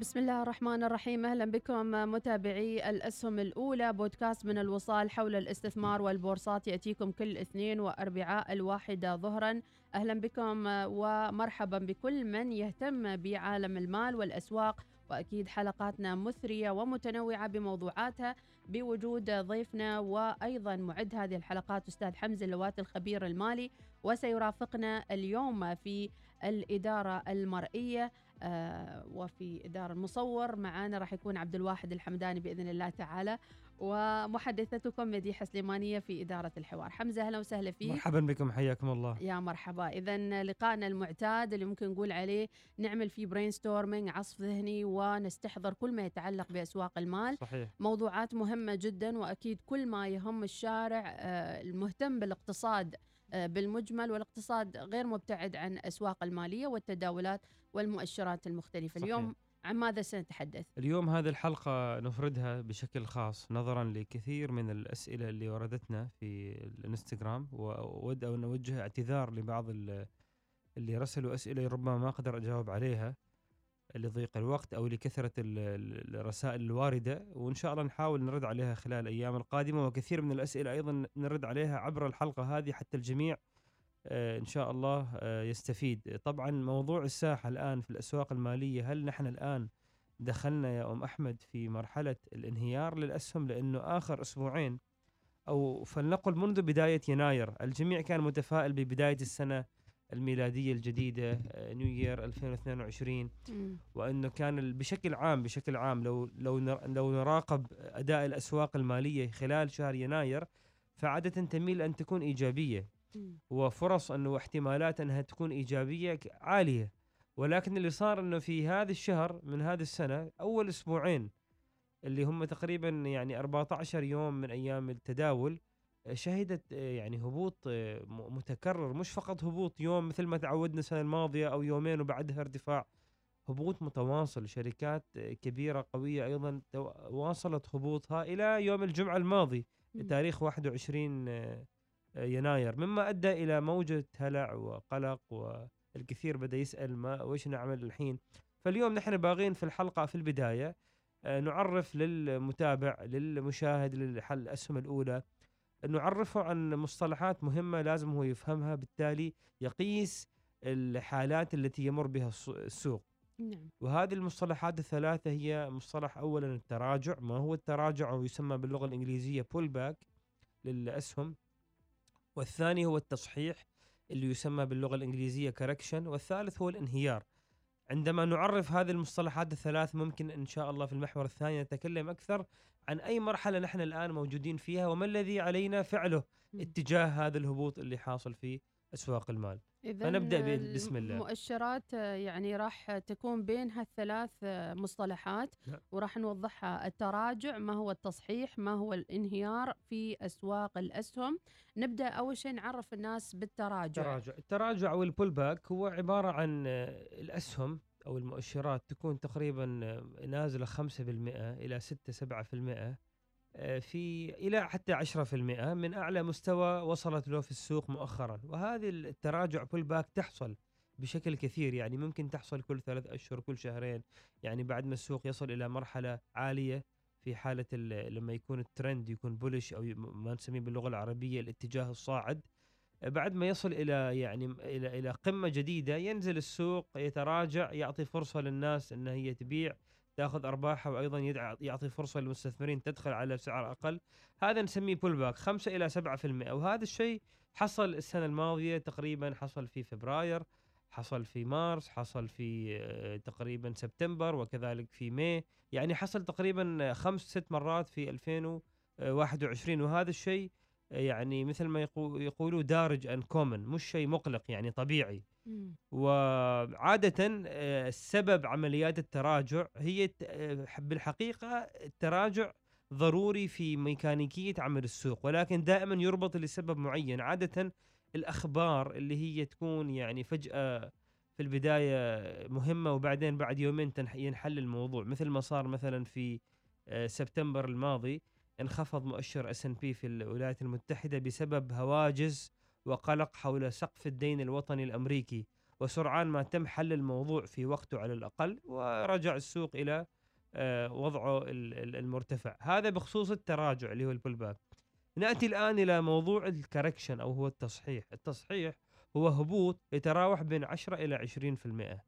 بسم الله الرحمن الرحيم. أهلا بكم متابعي الأسهم الأولى بودكاست من الوصال حول الاستثمار والبورصات. يأتيكم كل اثنين وأربعاء الواحدة ظهرا. أهلا بكم ومرحبا بكل من يهتم بعالم المال والأسواق وأكيد حلقاتنا مثرية ومتنوعة بموضوعاتها. بوجود ضيفنا وأيضا معد هذه الحلقات أستاذ حمزة اللواتي الخبير المالي وسيرافقنا اليوم في الإدارة المرئية آه، وفي إدارة المصور. معنا راح يكون عبد الواحد الحمداني بإذن الله تعالى ومحدثتكم مديحة سليمانية في إدارة الحوار. حمزة أهلا وسهلا فيك. مرحبا بكم حياكم الله. يا مرحبا. إذا لقائنا المعتاد اللي ممكن نقول عليه نعمل فيه brainstorming عصف ذهني ونستحضر كل ما يتعلق بأسواق المال. صحيح. موضوعات مهمة جدا وأكيد كل ما يهم الشارع آه، المهتم بالاقتصاد آه، بالمجمل والاقتصاد غير مبتعد عن أسواق المالية والتداولات والمؤشرات المختلفة صحيح. اليوم عن ماذا سنتحدث؟ اليوم هذه الحلقة نفردها بشكل خاص نظرا لكثير من الأسئلة اللي وردتنا في الإنستغرام وأود أن أوجه اعتذار لبعض ال- اللي رسلوا أسئلة ربما ما أقدر أجاوب عليها لضيق الوقت أو لكثرة ال- ال- الرسائل الواردة وإن شاء الله نحاول نرد عليها خلال الأيام القادمة وكثير من الأسئلة أيضا نرد عليها عبر الحلقة هذه حتى الجميع آه، إن شاء الله آه، يستفيد. طبعا موضوع الساحة الآن في الأسواق المالية هل نحن الآن دخلنا يا أم أحمد في مرحلة الانهيار للأسهم؟ لأنه آخر أسبوعين أو فلنقل منذ بداية يناير الجميع كان متفائل ببداية السنة الميلادية الجديدة نيو يير 2022 وأنه كان بشكل عام بشكل عام لو لو لو نراقب أداء الأسواق المالية خلال شهر يناير فعادة تميل أن تكون إيجابية. وفرص أنه واحتمالات أنها تكون إيجابية عالية. ولكن اللي صار أنه في هذا الشهر من هذه السنة أول أسبوعين اللي هم تقريبا يعني 14 يوم من أيام التداول شهدت يعني هبوط متكرر. مش فقط هبوط يوم مثل ما تعودنا السنة الماضية أو يومين وبعدها ارتفاع. هبوط متواصل. شركات كبيرة قوية أيضا واصلت هبوطها إلى يوم الجمعة الماضي. تاريخ 21 آه، آه، يناير مما أدى إلى موجة هلع وقلق والكثير بدأ يسأل ما وش نعمل الحين؟ فاليوم نحن باغين في الحلقة في البداية آه، نعرف للمتابع للمشاهد للحل الأسهم الأولى نعرفه عن مصطلحات مهمة لازم هو يفهمها بالتالي يقيس الحالات التي يمر بها السو- السوق. نعم. وهذه المصطلحات الثلاثة هي مصطلح أولا التراجع ما هو التراجع؟ أو يسمى باللغة الإنجليزية pull back للأسهم. والثاني هو التصحيح اللي يسمى باللغة الإنجليزية correction والثالث هو الانهيار عندما نعرف هذه المصطلحات الثلاث ممكن إن شاء الله في المحور الثاني نتكلم أكثر عن أي مرحلة نحن الآن موجودين فيها وما الذي علينا فعله. اتجاه هذا الهبوط اللي حاصل في أسواق المال. إذا ب- بسم الله. المؤشرات آه، يعني راح تكون بين هالثلاث آه، مصطلحات. نعم. وراح نوضحها. التراجع ما هو التصحيح ما هو الانهيار في أسواق الأسهم. نبدأ أول شيء نعرف الناس بالتراجع. التراجع. التراجع أو ال pullback هو عبارة عن آه، الأسهم أو المؤشرات تكون تقريبا نازلة 5% إلى 6 7% آه، في إلى حتى 10% من أعلى مستوى وصلت له في السوق مؤخرا. وهذه التراجع pullback تحصل بشكل كثير. يعني ممكن تحصل كل ثلاث أشهر كل شهرين. يعني بعد ما السوق يصل إلى مرحلة عالية في حالة ال- لما يكون الترند يكون بولش أو ما نسميه باللغة العربية الاتجاه الصاعد. بعد ما يصل إلى يعني إلى إلى قمة جديدة ينزل السوق يتراجع يعطي فرصة للناس إن هي تبيع. تاخذ ارباحها وأيضا يعطي فرصة للمستثمرين تدخل على سعر أقل. هذا نسميه بول باك 5 إلى 7% وهذا الشيء حصل السنة الماضية تقريبا حصل في فبراير حصل في مارس حصل في آه، تقريبا سبتمبر وكذلك في ماي. يعني حصل تقريبا خمس ست مرات في 2021 وهذا الشيء آه، يعني مثل ما يقو- يقولوا دارج uncommon مش شيء مقلق يعني طبيعي. وعادة آه، سبب عمليات التراجع هي آه، بالحقيقة التراجع ضروري في ميكانيكية عمل السوق ولكن دائما يربط لسبب معين. عادة الأخبار اللي هي تكون يعني فجأة في البداية مهمة وبعدين بعد يومين ينحل الموضوع. مثل ما صار مثلا في آه، سبتمبر الماضي انخفض مؤشر اس ان بي في الولايات المتحدة بسبب هواجس وقلق حول سقف الدين الوطني الأمريكي وسرعان ما تم حل الموضوع في وقته على الأقل ورجع السوق إلى آه، وضعه ال- ال- المرتفع. هذا بخصوص التراجع اللي هو ال pullback نأتي الآن إلى موضوع ال correction أو هو التصحيح. التصحيح هو هبوط يتراوح بين 10 إلى 20%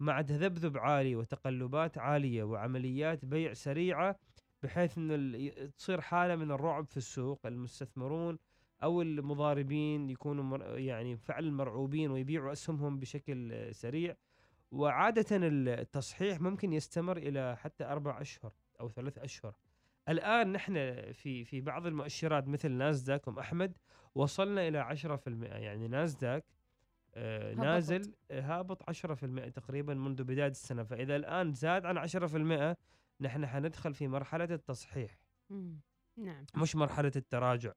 مع تذبذب عالي وتقلبات عالية وعمليات بيع سريعة بحيث ي- تصير حالة من الرعب في السوق. المستثمرون أو المضاربين يكونوا مر- يعني فعلا مرعوبين ويبيعوا اسهمهم بشكل سريع. وعادة التصحيح ممكن يستمر إلى حتى أربع أشهر أو ثلاث أشهر. الآن نحن في في بعض المؤشرات مثل ناسداك أم أحمد وصلنا إلى 10% يعني ناسداك آه، هبطت. نازل آه، هابط 10% تقريبا منذ بداية السنة. فإذا الآن زاد عن 10% نحن حندخل في مرحلة التصحيح. مم. نعم. مش مرحلة التراجع.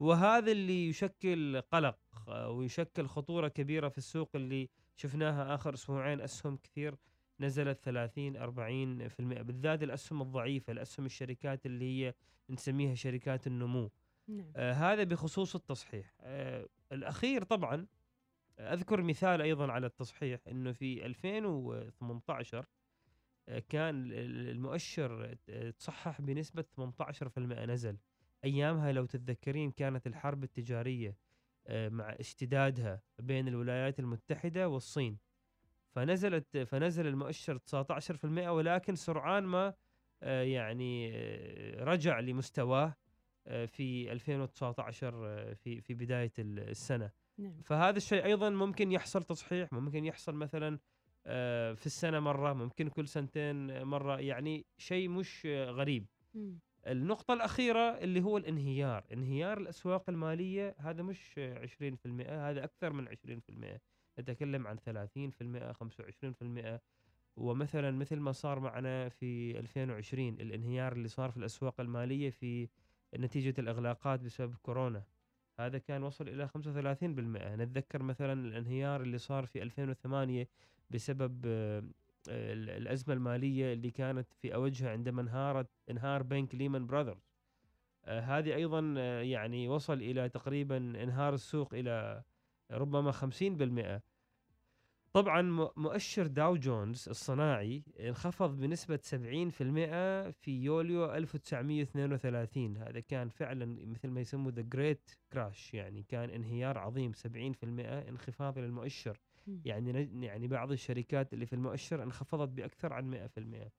وهذا اللي يشكل قلق آه، ويشكل خطورة كبيرة في السوق اللي شفناها آخر أسبوعين. أسهم كثير نزلت 30 40% بالذات الأسهم الضعيفة الأسهم الشركات اللي هي نسميها شركات النمو. نعم. آه هذا بخصوص التصحيح. آه الأخير طبعا أذكر مثال أيضا على التصحيح إنه في 2018 آه، كان ال- ال- المؤشر آه، تصحح بنسبة 18% نزل. أيامها لو تتذكرين كانت الحرب التجارية آه، مع اشتدادها بين الولايات المتحدة والصين. فنزلت فنزل المؤشر 19% ولكن سرعان ما آه، يعني آه، رجع لمستواه في 2019 آه، في في بداية ال- السنة. نعم. فهذا الشيء أيضا ممكن يحصل تصحيح ممكن يحصل مثلا في السنة مرة ممكن كل سنتين مرة يعني شيء مش غريب. النقطة الأخيرة اللي هو الانهيار. انهيار الأسواق المالية هذا مش آه، 20% هذا أكثر من 20% نتكلم عن 30% 25% ومثلا مثل ما صار معنا في 2020 الانهيار اللي صار في الأسواق المالية في نتيجة الإغلاقات بسبب كورونا. هذا كان وصل إلى 35% نتذكر مثلا الانهيار اللي صار في 2008 بسبب ال- الأزمة المالية اللي كانت في أوجها عندما انهارت انهار بنك ليمان براذرز آه، هذه أيضا آه، يعني وصل إلى تقريبا انهار السوق إلى ربما 50% طبعا مؤشر داو جونز الصناعي انخفض بنسبة 70% في يوليو 1932 هذا كان فعلا مثل ما يسموه the great crash يعني كان انهيار عظيم 70% انخفاض للمؤشر. يعني يعني بعض الشركات اللي في المؤشر انخفضت بأكثر عن 100%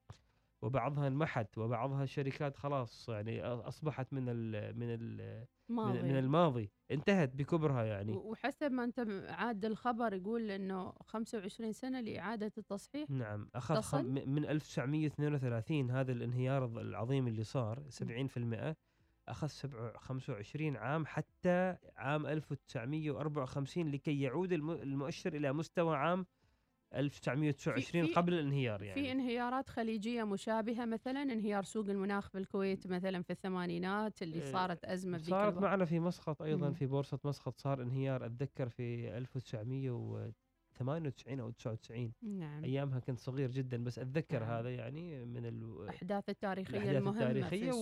وبعضها انمحت وبعضها الشركات خلاص يعني أصبحت من ال من ال من, ماضي. من الماضي. انتهت بكبرها يعني. وحسب ما انت عاد الخبر يقول إنه 25 سنة لإعادة التصحيح. نعم أخذ؟ خم من 1932 هذا الانهيار العظيم اللي صار 70% سبع 25 عام حتى عام 1954 لكي يعود الم- المؤشر إلى مستوى عام 1929 في- قبل الانهيار يعني في انهيارات خليجية مشابهة مثلا انهيار سوق المناخ بالكويت مثلا في الثمانينات اللي آه، صارت أزمة بذيك صارت. معنا في مسقط أيضا مم. في بورصة مسقط صار انهيار أتذكر في 1998 أو 99 نعم أيامها كنت صغير جدا بس أتذكر نعم. هذا يعني من ال- الأحداث التاريخية الأحداث المهمة التاريخية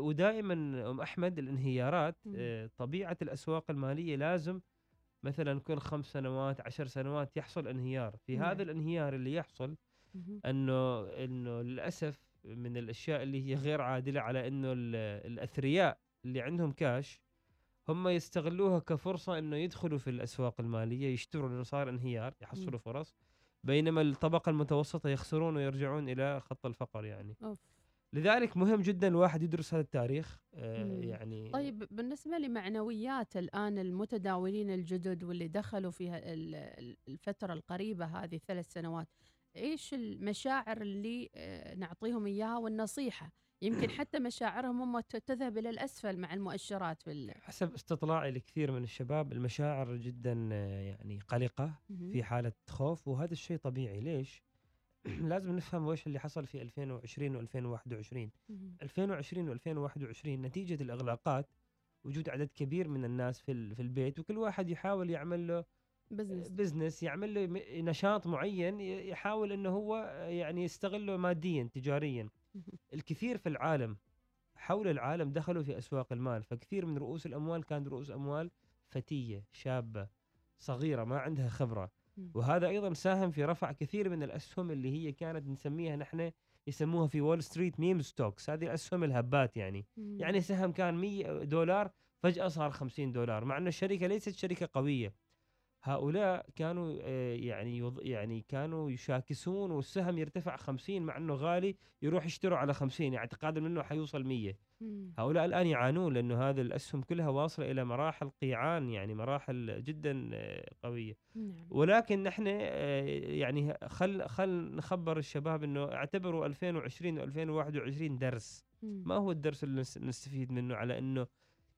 ودائما أم أحمد الانهيارات مم. آه، طبيعة الأسواق المالية لازم مثلا كل خمس سنوات عشر سنوات يحصل انهيار في نعم. هذا الانهيار اللي يحصل مهم. إنه إنه للأسف من الأشياء اللي هي غير عادلة على إنه ال- الأثرياء اللي عندهم كاش هم يستغلوها كفرصة إنه يدخلوا في الأسواق المالية يشتروا لأنه صار انهيار يحصلوا فرص بينما الطبقة المتوسطة يخسرون ويرجعون إلى خط الفقر يعني أوف. لذلك مهم جدا الواحد يدرس هذا التاريخ آه. يعني طيب بالنسبة لمعنويات الآن المتداولين الجدد واللي دخلوا في ه- ال- ال- الفترة القريبة هذه ثلاث سنوات إيش المشاعر اللي آه، نعطيهم إياها والنصيحة يمكن حتى مشاعرهم هم تذهب إلى الأسفل مع المؤشرات في ال- حسب استطلاعي لكثير من الشباب المشاعر جدا يعني قلقة. في حالة خوف وهذا الشيء طبيعي ليش؟ لازم نفهم وش اللي حصل في 2020 و2021 مهم. 2020 و2021 نتيجة الإغلاقات وجود عدد كبير من الناس في في البيت وكل واحد يحاول يعمل له business business يعمل له نشاط معين يحاول إنه هو يعني يستغله ماديا تجاريا. الكثير في العالم حول العالم دخلوا في أسواق المال فكثير من رؤوس الأموال كان رؤوس أموال فتية شابة صغيرة ما عندها خبرة مم. وهذا أيضا ساهم في رفع كثير من الأسهم اللي هي كانت نسميها نحن يسموها في وول ستريت meme stocks هذه الأسهم ال hype يعني. يعني سهم كان 100 دولار فجأة صار 50 دولار مع ان الشركة ليست شركة قوية هؤلاء كانوا آه، يعني يض- يعني كانوا يشاكسون والسهم يرتفع 50 مع إنه غالي يروح يشتروا على 50 يعني اعتقادا منه حيوصل 100 مم. هؤلاء الآن يعانون لأنه هذه الأسهم كلها واصلة إلى مراحل قيعان يعني مراحل جدا آه، قوية. نعم. ولكن نحن آه، يعني خل خل نخبر الشباب إنه اعتبروا 2020 و2021 درس. ما هو الدرس اللي نس- نستفيد منه على إنه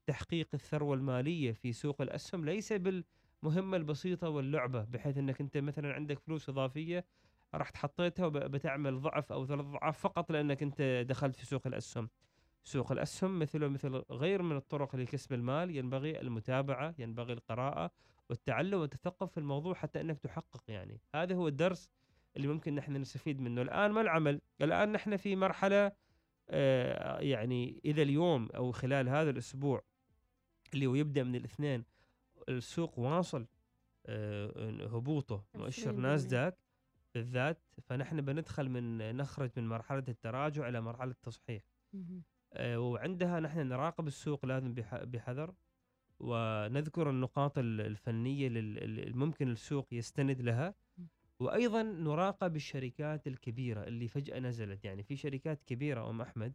تحقيق الثروة المالية في سوق الأسهم؟ ليس بالمهمه البسيطة واللعبة بحيث إنك أنت مثلا عندك فلوس إضافية رحت حطيتها وبتعمل ضعف أو ثلاث ضعف فقط لأنك أنت دخلت في سوق الأسهم. سوق الأسهم مثله مثل غير من الطرق لكسب المال ينبغي المتابعة، ينبغي القراءة والتعلم والتثقف في الموضوع حتى إنك تحقق يعني، هذا هو الدرس اللي ممكن نحن نستفيد منه، الآن ما العمل؟ الآن نحن في مرحلة آه، يعني اذا اليوم أو خلال هذا الأسبوع اللي هو يبدأ من الاثنين السوق واصل آه، هبوطه مؤشر 20%. ناسداك بالذات فنحن بندخل من نخرج من مرحلة التراجع إلى مرحلة التصحيح. آه، وعندها نحن نراقب السوق لازم بح- بحذر. ونذكر النقاط ال- الفنية الممكن السوق يستند لها. وأيضا نراقب الشركات الكبيرة اللي فجأة نزلت. يعني في شركات كبيرة أم أحمد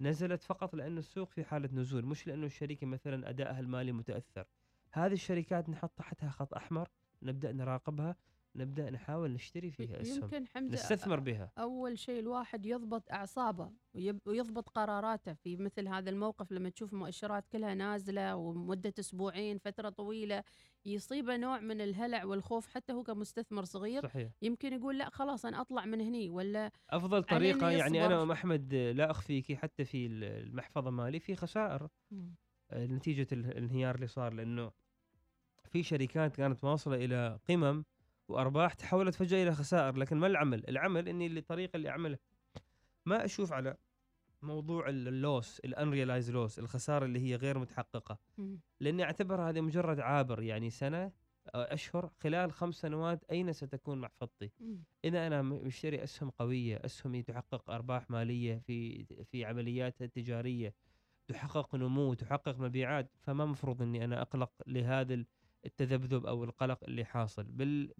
نزلت فقط لأن السوق في حالة نزول مش لأنه الشركة مثلا أدائها المالي متأثر. هذه الشركات نحط تحتها خط أحمر نبدأ نراقبها نبدأ نحاول نشتري فيها أسهم. يمكن حمزة نستثمر بها. أول شيء الواحد يضبط أعصابه ويب- ويضبط قراراته. في مثل هذا الموقف لما تشوف المؤشرات كلها نازلة ومدة أسبوعين فترة طويلة يصيبه نوع من الهلع والخوف حتى هو كمستثمر صغير صحيح. يمكن يقول لا خلاص أنا أطلع من هني ولا إنه طريقة يعني. أنا أم أحمد لا أخفيك حتى في المحفظة مالي في خسائر. آه، نتيجة الانهيار اللي صار لأنه في شركات كانت واصلة إلى قمم وأرباح تحولت فجأة إلى خسائر. لكن ما العمل؟ العمل إني الطريقة اللي أعملها. ما أشوف على موضوع ال- اللوس الانريلايز لوس الخسارة اللي هي غير متحققة. مم. لأني أعتبر هذه مجرد عابر يعني سنة أشهر خلال خمس سنوات أين ستكون محفظتي؟ إذا أنا مشتري أسهم قوية، أسهم تحقق أرباح مالية في في عملياتها التجارية، تحقق نمو، تحقق مبيعات، فما مفروض إني أنا أقلق لهذا ال- التذبذب أو القلق اللي حاصل، بل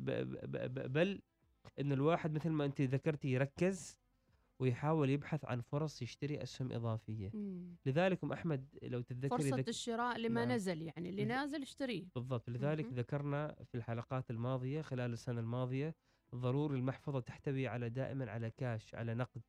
بل إن الواحد مثل ما أنت ذكرتي يركز ويحاول يبحث عن فرص يشتري أسهم إضافية. مم. لذلك ام أحمد لو تتذكري فرصة ذك- الشراء لما نعم. نزل يعني اللي ذ- نازل اشتريه بالضبط لذلك مهم. ذكرنا في الحلقات الماضية خلال السنة الماضية ضروري المحفظة تحتوي على دائما على كاش على نقد مم.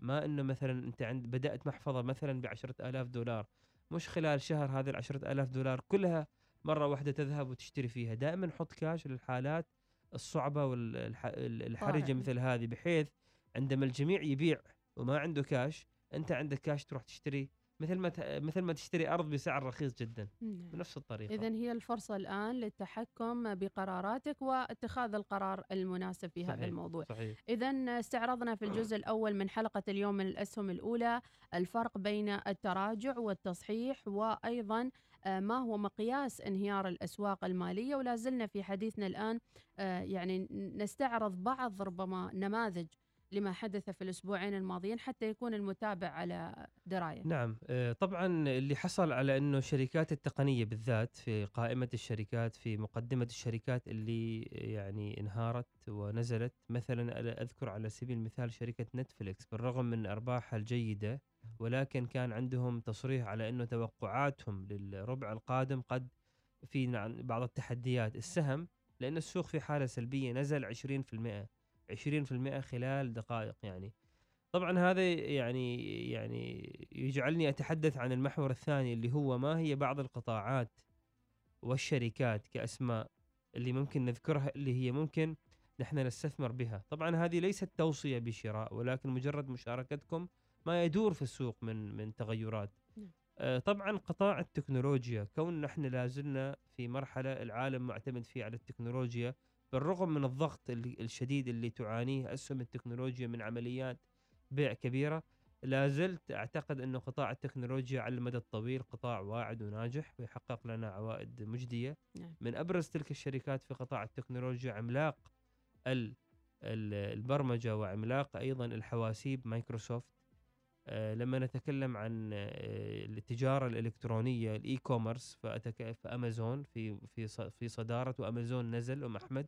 ما إنه مثلا أنت عند بدأت محفظة مثلا بعشرة آلاف دولار مش خلال شهر هذه العشرة آلاف دولار كلها مرة واحدة تذهب وتشتري فيها دائما حط كاش للحالات الصعبة والحرجة طارئ. مثل هذه بحيث عندما الجميع يبيع وما عنده كاش أنت عندك كاش تروح تشتري مثل ما مثل ما تشتري أرض بسعر رخيص جدا نعم. بنفس الطريقة إذا هي الفرصة الآن للتحكم بقراراتك واتخاذ القرار المناسب في هذا صحيح. الموضوع صحيح إذا استعرضنا في الجزء الأول من حلقة اليوم من الأسهم الأولى الفرق بين التراجع والتصحيح وأيضا آه، ما هو مقياس انهيار الأسواق المالية ولا زلنا في حديثنا الآن آه، يعني نستعرض بعض ربما نماذج لما حدث في الأسبوعين الماضيين حتى يكون المتابع على دراية. نعم آه، طبعا اللي حصل على إنه شركات التقنية بالذات في قائمة الشركات في مقدمة الشركات اللي يعني انهارت ونزلت مثلا أنا أذكر على سبيل المثال شركة نتفليكس بالرغم من أرباحها الجيدة ولكن كان عندهم تصريح على إنه توقعاتهم للربع القادم قد في بعض التحديات. السهم لأن السوق في حالة سلبية نزل 20% 20% خلال دقائق يعني. طبعا هذا يعني يعني يجعلني أتحدث عن المحور الثاني اللي هو ما هي بعض القطاعات والشركات كأسماء اللي ممكن نذكرها اللي هي ممكن نحن نستثمر بها. طبعا هذه ليست توصية بشراء ولكن مجرد مشاركتكم ما يدور في السوق من من تغيرات. نعم. آه، طبعا قطاع التكنولوجيا كون نحن لازلنا في مرحلة العالم معتمد فيه على التكنولوجيا بالرغم من الضغط الشديد اللي تعانيه أسهم التكنولوجيا من عمليات بيع كبيرة لا زلت أعتقد انه قطاع التكنولوجيا على المدى الطويل قطاع واعد وناجح ويحقق لنا عوائد مجدية نعم. من أبرز تلك الشركات في قطاع التكنولوجيا عملاق ال- ال- البرمجة وعملاق أيضا الحواسيب مايكروسوفت آه، لما نتكلم عن آه، التجارة الإلكترونية ال e-commerce فأمازون في في في صدارة وأمازون نزل أم أحمد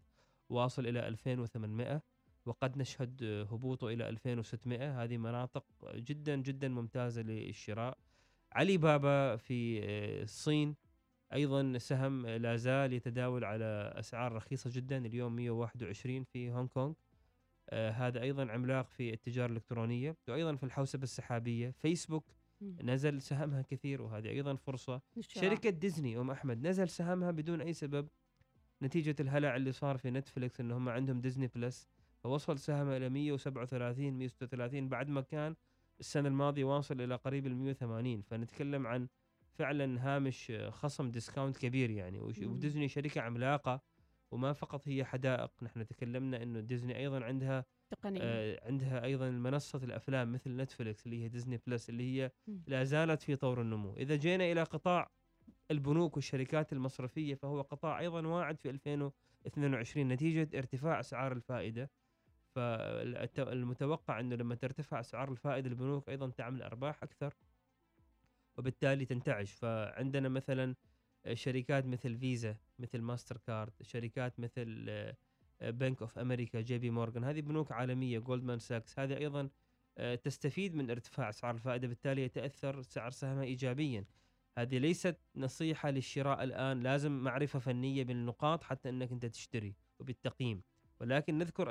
واصل إلى 2800 وقد نشهد هبوطه إلى 2600 هذه مناطق جدا جدا ممتازة للشراء. علي بابا في آه، الصين أيضا سهم لا زال يتداول على أسعار رخيصة جدا. اليوم 121 في هونغ كونغ. آه هذا أيضا عملاق في التجارة الإلكترونية وأيضا في الحوسبة السحابية. فيسبوك. نزل سهمها كثير وهذه أيضا فرصة. شركة ديزني أم أحمد نزل سهمها بدون أي سبب نتيجة الهلع اللي صار في نتفليكس إن هم عندهم Disney Plus فوصل سهمه إلى 137 136 بعد ما كان السنة الماضية واصل إلى قريب ال 180 فنتكلم عن فعلا هامش آه، خصم discount كبير يعني. وديزني شركة عملاقة وما فقط هي حدائق نحن تكلمنا إنه ديزني أيضا عندها تقنية آه عندها أيضا منصة الأفلام مثل نتفليكس اللي هي Disney Plus اللي هي. لا زالت في طور النمو إذا جينا إلى قطاع البنوك والشركات المصرفية فهو قطاع أيضا واعد في 2022 نتيجة ارتفاع أسعار الفائدة. فالمتوقع إنه لما ترتفع أسعار الفائدة البنوك أيضا تعمل أرباح أكثر وبالتالي تنتعش. فعندنا مثلا شركات مثل فيزا مثل ماستر كارد شركات مثل آه، Bank of America JP Morgan. هذه بنوك عالمية Goldman Sachs. هذه أيضا آه، تستفيد من ارتفاع أسعار الفائدة بالتالي يتأثر سعر سهمها ايجابيا. هذه ليست نصيحة للشراء الآن لازم معرفة فنية بالنقاط حتى إنك أنت تشتري وبالتقييم. ولكن نذكر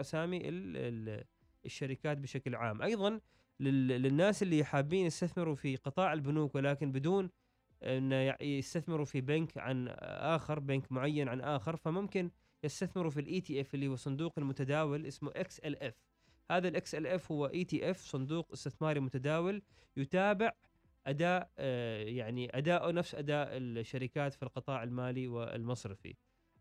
ال الشركات بشكل عام. أيضا لل- للناس اللي حابين يستثمروا في قطاع البنوك ولكن بدون يع- يستثمروا في بنك عن آخر بنك معين عن آخر فممكن يستثمروا في ال ETF اللي هو صندوق المتداول اسمه XLF. هذا ال XLF هو ETF صندوق استثماري متداول يتابع أداء آه، يعني اداؤه نفس أداء الشركات في القطاع المالي والمصرفي.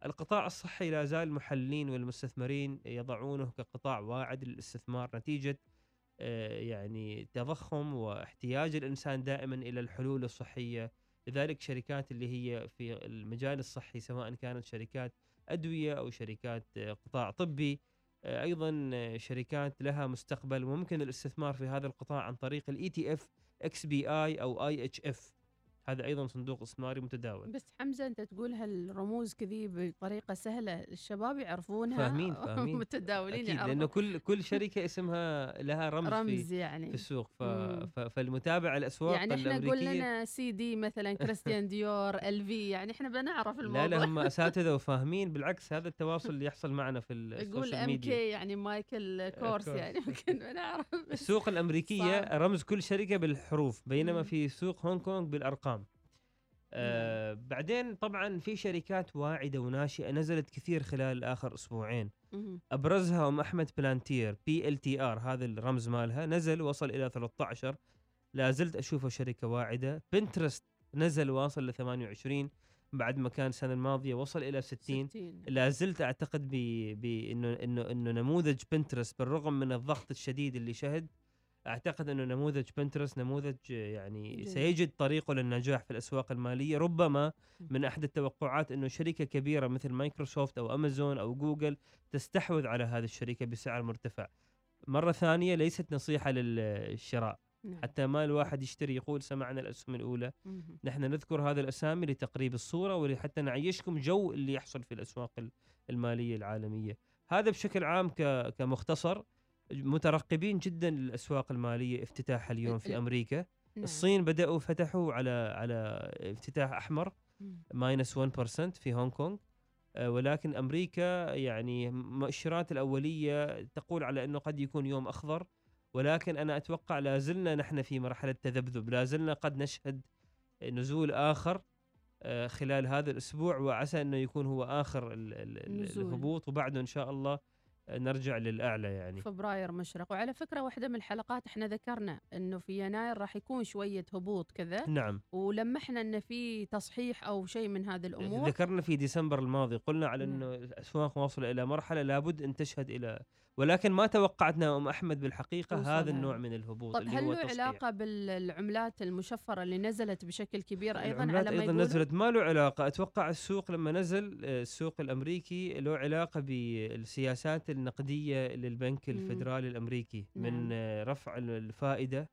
القطاع الصحي لا زال المحللين والمستثمرين يضعونه كقطاع واعد للاستثمار نتيجة آه، يعني تضخم واحتياج الإنسان دائما إلى الحلول الصحية. لذلك شركات اللي هي في المجال الصحي سواء كانت شركات أدوية أو شركات آه، قطاع طبي أيضا آه، شركات لها مستقبل وممكن الاستثمار في هذا القطاع عن طريق الاي تي اف إكس بي اي أو اي اتش اف هذا أيضا صندوق استثماري متداول. بس حمزة أنت تقول هالرموز كذي بطريقة سهلة الشباب يعرفونها فاهمين- فاهمين. متداولين أكيد يعرفون. لأنه كل كل شركة اسمها لها رمز, في رمز يعني. في السوق. ف... فالمتابع الأسواق يعني إحنا قول لنا سي دي مثلا كريستيان ديور LV يعني إحنا بنعرف الموضوع لا لا هم أساتذة وفاهمين. بالعكس هذا التواصل اللي يحصل معنا في ال social ام media. K يعني مايكل كورس. يعني ممكن بنعرف. السوق الأمريكية صعب. رمز كل شركة بالحروف بينما. في سوق هونغ كونغ بالأرقام. آه بعدين طبعا في شركات واعدة وناشئة نزلت كثير خلال آخر أسبوعين. مهم. أبرزها أم أحمد بلانتير PLTR هذا الرمز مالها نزل وصل إلى 13 لا زلت أشوفه شركة واعدة. بنترست نزل واصل ل 28 بعد ما كان السنة الماضية وصل إلى 60 60 لا زلت أعتقد ب بانه انه انه نموذج بنترست بالرغم من الضغط الشديد اللي شهد. أعتقد أنه نموذج بنترست نموذج يعني جيد. سيجد طريقه للنجاح في الأسواق المالية. ربما من أحد التوقعات أنه شركة كبيرة مثل مايكروسوفت أو أمازون أو جوجل تستحوذ على هذه الشركة بسعر مرتفع. مرة ثانية ليست نصيحة للشراء. نعم. حتى ما الواحد يشتري يقول سمعنا الأسهم الأولى. نحن نذكر هذه الأسامي لتقريب الصورة ولحتى نعيشكم جو اللي يحصل في الأسواق ال- المالية العالمية. هذا بشكل عام كمختصر. مترقبين جدا للأسواق المالية افتتاحها اليوم في ال- أمريكا. نعم. الصين بدأوا فتحوا على على افتتاح أحمر. minus 1% في هونغ كونغ. آه، ولكن أمريكا يعني مؤشرات الأولية تقول على إنه قد يكون يوم أخضر. ولكن أنا أتوقع لا زلنا نحن في مرحلة تذبذب. لا زلنا قد نشهد نزول آخر آه، خلال هذا الأسبوع. وعسى إنه يكون هو آخر. الهبوط. وبعده إن شاء الله نرجع للأعلى يعني. فبراير مشرق. وعلى فكرة واحدة من الحلقات إحنا ذكرنا إنه في يناير راح يكون شوية هبوط كذا. نعم. ولمحنا إن في تصحيح أو شيء من هذه الأمور. ذكرنا في ديسمبر الماضي قلنا على نعم. إنه الاسواق واصله إلى مرحلة لابد أن تشهد إلى ولكن ما توقعتنا أم أحمد بالحقيقة هذا. النوع من الهبوط طب اللي هل له. علاقة بالعملات المشفرة اللي نزلت بشكل كبير أيضا على ما أيضا؟ نزلت ما له علاقة أتوقع السوق لما نزل السوق الأمريكي له علاقة بالسياسات النقدية للبنك. الفدرالي الأمريكي من نعم. رفع الفائدة.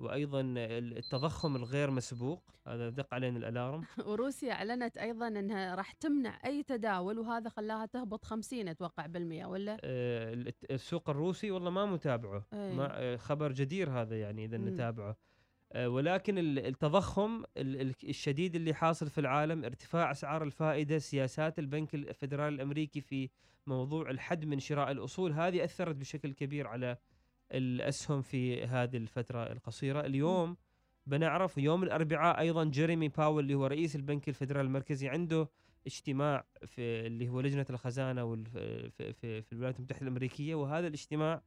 وأيضا التضخم الغير مسبوق هذا دق علينا الألارم. وروسيا أعلنت أيضا إنها راح تمنع أي تداول وهذا خلاها تهبط 50 أتوقع بالمئة ولا؟ آه، السوق الروسي والله ما متابعه. أي. ما آه، خبر جدير هذا يعني إذا. نتابعه. آه، ولكن ال- التضخم ال- ال- الشديد اللي حاصل في العالم ارتفاع أسعار الفائدة سياسات البنك الفدرالي الأمريكي في موضوع الحد من شراء الأصول هذه أثرت بشكل كبير على الأسهم في هذه الفترة القصيرة اليوم بنعرف يوم الأربعاء أيضا جيريمي باول اللي هو رئيس البنك الفدرالي المركزي عنده اجتماع في اللي هو لجنة الخزانة في, في, في الولايات المتحدة الأمريكية وهذا الاجتماع.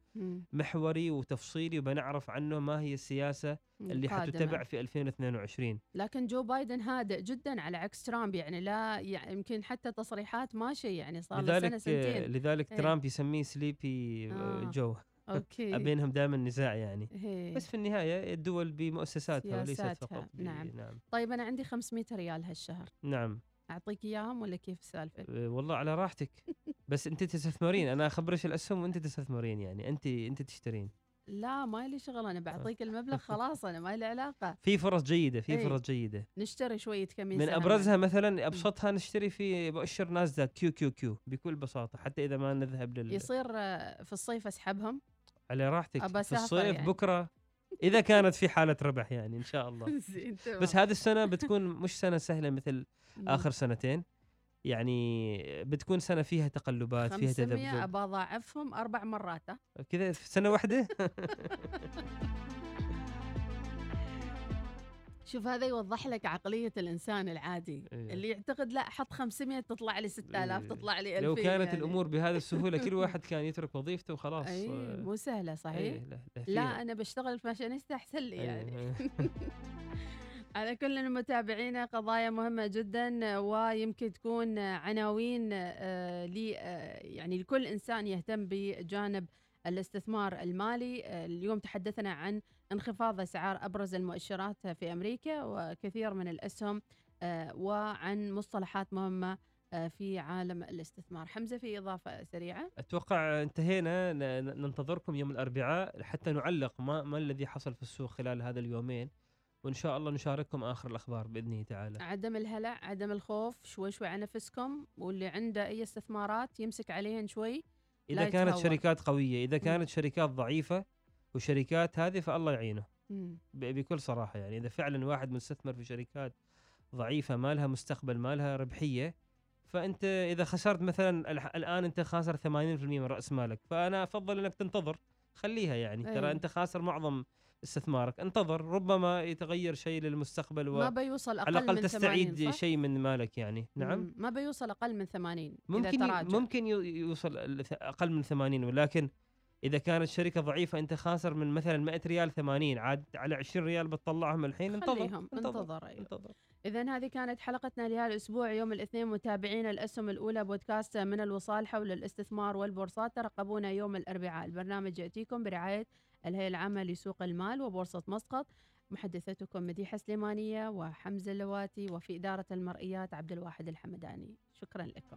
محوري وتفصيلي وبنعرف عنه ما هي السياسة اللي القادمة. حتتبع في 2022 لكن جو بايدن هادئ جدا على عكس ترامب يعني لا يعني يمكن حتى تصريحات ماشي يعني صار له سنة لذلك سنتين لذلك إيه. ترامب يسميه سليبي آه. جو okay. بينهم دائما نزاع يعني. هي. بس في النهاية الدول بمؤسساتها وليست فقط نعم. نعم. طيب أنا عندي 500 ريال هالشهر. نعم. أعطيك إياهم ولا كيف السالفه؟ أه، والله على راحتك. بس أنت تستثمرين. أنا اخبرش الأسهم وأنت تستثمرين يعني. أنت أنت تشترين. لا ما لي شغل. أنا بعطيك المبلغ خلاص. أنا ما لي علاقة. في فرص جيدة في إيه. فرص جيدة. نشتري شوية كمين من. أبرزها مثلا أبسطها نشتري في مؤشر ناسداك QQQ بكل بساطة حتى إذا ما نذهب لل يصير آه، في الصيف أسحبهم. على راحتك في الصيف يعني. بكرة إذا كانت في حالة ربح يعني إن شاء الله زين بس هذه السنة بتكون مش سنة سهلة مثل. آخر سنتين يعني بتكون سنة فيها تقلبات فيها 500 تذبذب ابى أضاعفهم أربع مرات؟ كذا في سنة واحدة شوف هذا يوضح لك عقلية الإنسان العادي إيه. اللي يعتقد لا أحط 500 تطلع لي 6000 إيه. تطلع لي 2000 لو كانت يعني. الأمور بهذه السهولة كل واحد كان يترك وظيفته وخلاص أي آه، مو سهلة صحيح إيه، لا, لا, لا. أنا بشتغل فاشينيستا احسن لي إيه، يعني إيه. على كل المتابعين قضايا مهمة جدا ويمكن تكون عناوين آه، لي آه، يعني لكل إنسان يهتم بجانب الاستثمار المالي اليوم تحدثنا عن انخفاض أسعار أبرز المؤشرات في أمريكا وكثير من الأسهم آه، وعن مصطلحات مهمة آه، في عالم الاستثمار. حمزة في إضافة سريعة. أتوقع انتهينا. ننتظركم يوم الأربعاء حتى نعلق ما ما الذي حصل في السوق خلال هذا اليومين. وإن شاء الله نشارككم آخر الأخبار بإذنه تعالى. عدم الهلع عدم الخوف شوي شوي على نفسكم. واللي عنده أي استثمارات يمسك عليهن شوي إذا كانت يتهور. شركات قوية إذا كانت شركات ضعيفة وشركات هذه فالله يعينه بكل صراحة يعني إذا فعلا واحد مستثمر في شركات ضعيفة ما لها مستقبل ما لها ربحية فأنت إذا خسرت مثلا الآن أنت خاسر 80% من رأس مالك فأنا أفضل إنك تنتظر خليها يعني ترى أي. أنت خاسر معظم استثمارك انتظر ربما يتغير شيء للمستقبل ما و... بيوصل على أقل الأقل من تستعيد 80 صح؟ شيء من مالك يعني نعم مم. ما بيوصل أقل من 80 ممكن اذا ي- تراجع ممكن يو- يوصل أقل من 80 ولكن إذا كانت شركة ضعيفة أنت خاسر من مثلا 100 ريال 80 عاد على 20 ريال بتطلعهم الحين انتظر خليهم انتظر أيوه. انتظر. اذا هذه كانت حلقتنا لهذا الأسبوع يوم الاثنين متابعين الأسهم الأولى بودكاست من الوصال حول الاستثمار والبورصات. ترقبونا يوم الأربعاء. البرنامج يأتيكم برعاية الهيئة العامة لسوق المال وبورصة مسقط. محدثتكم مديحة سليمانية وحمزة اللواتي وفي إدارة المرئيات عبد الواحد الحمداني. شكرا لكم.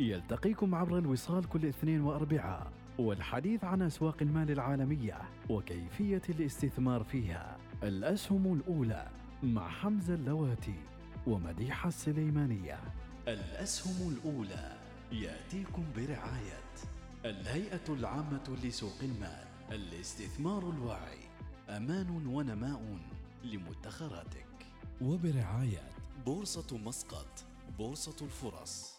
يلتقيكم عبر الوصال كل اثنين وأربعاء والحديث عن أسواق المال العالمية وكيفية الاستثمار فيها. الأسهم الأولى مع حمزة اللواتي ومديحة السليمانية. الأسهم الأولى يأتيكم برعاية الهيئة العامة لسوق المال الاستثمار الواعي. أمان ونماء لمدخراتك. وبرعاية بورصة مسقط بورصة الفرص.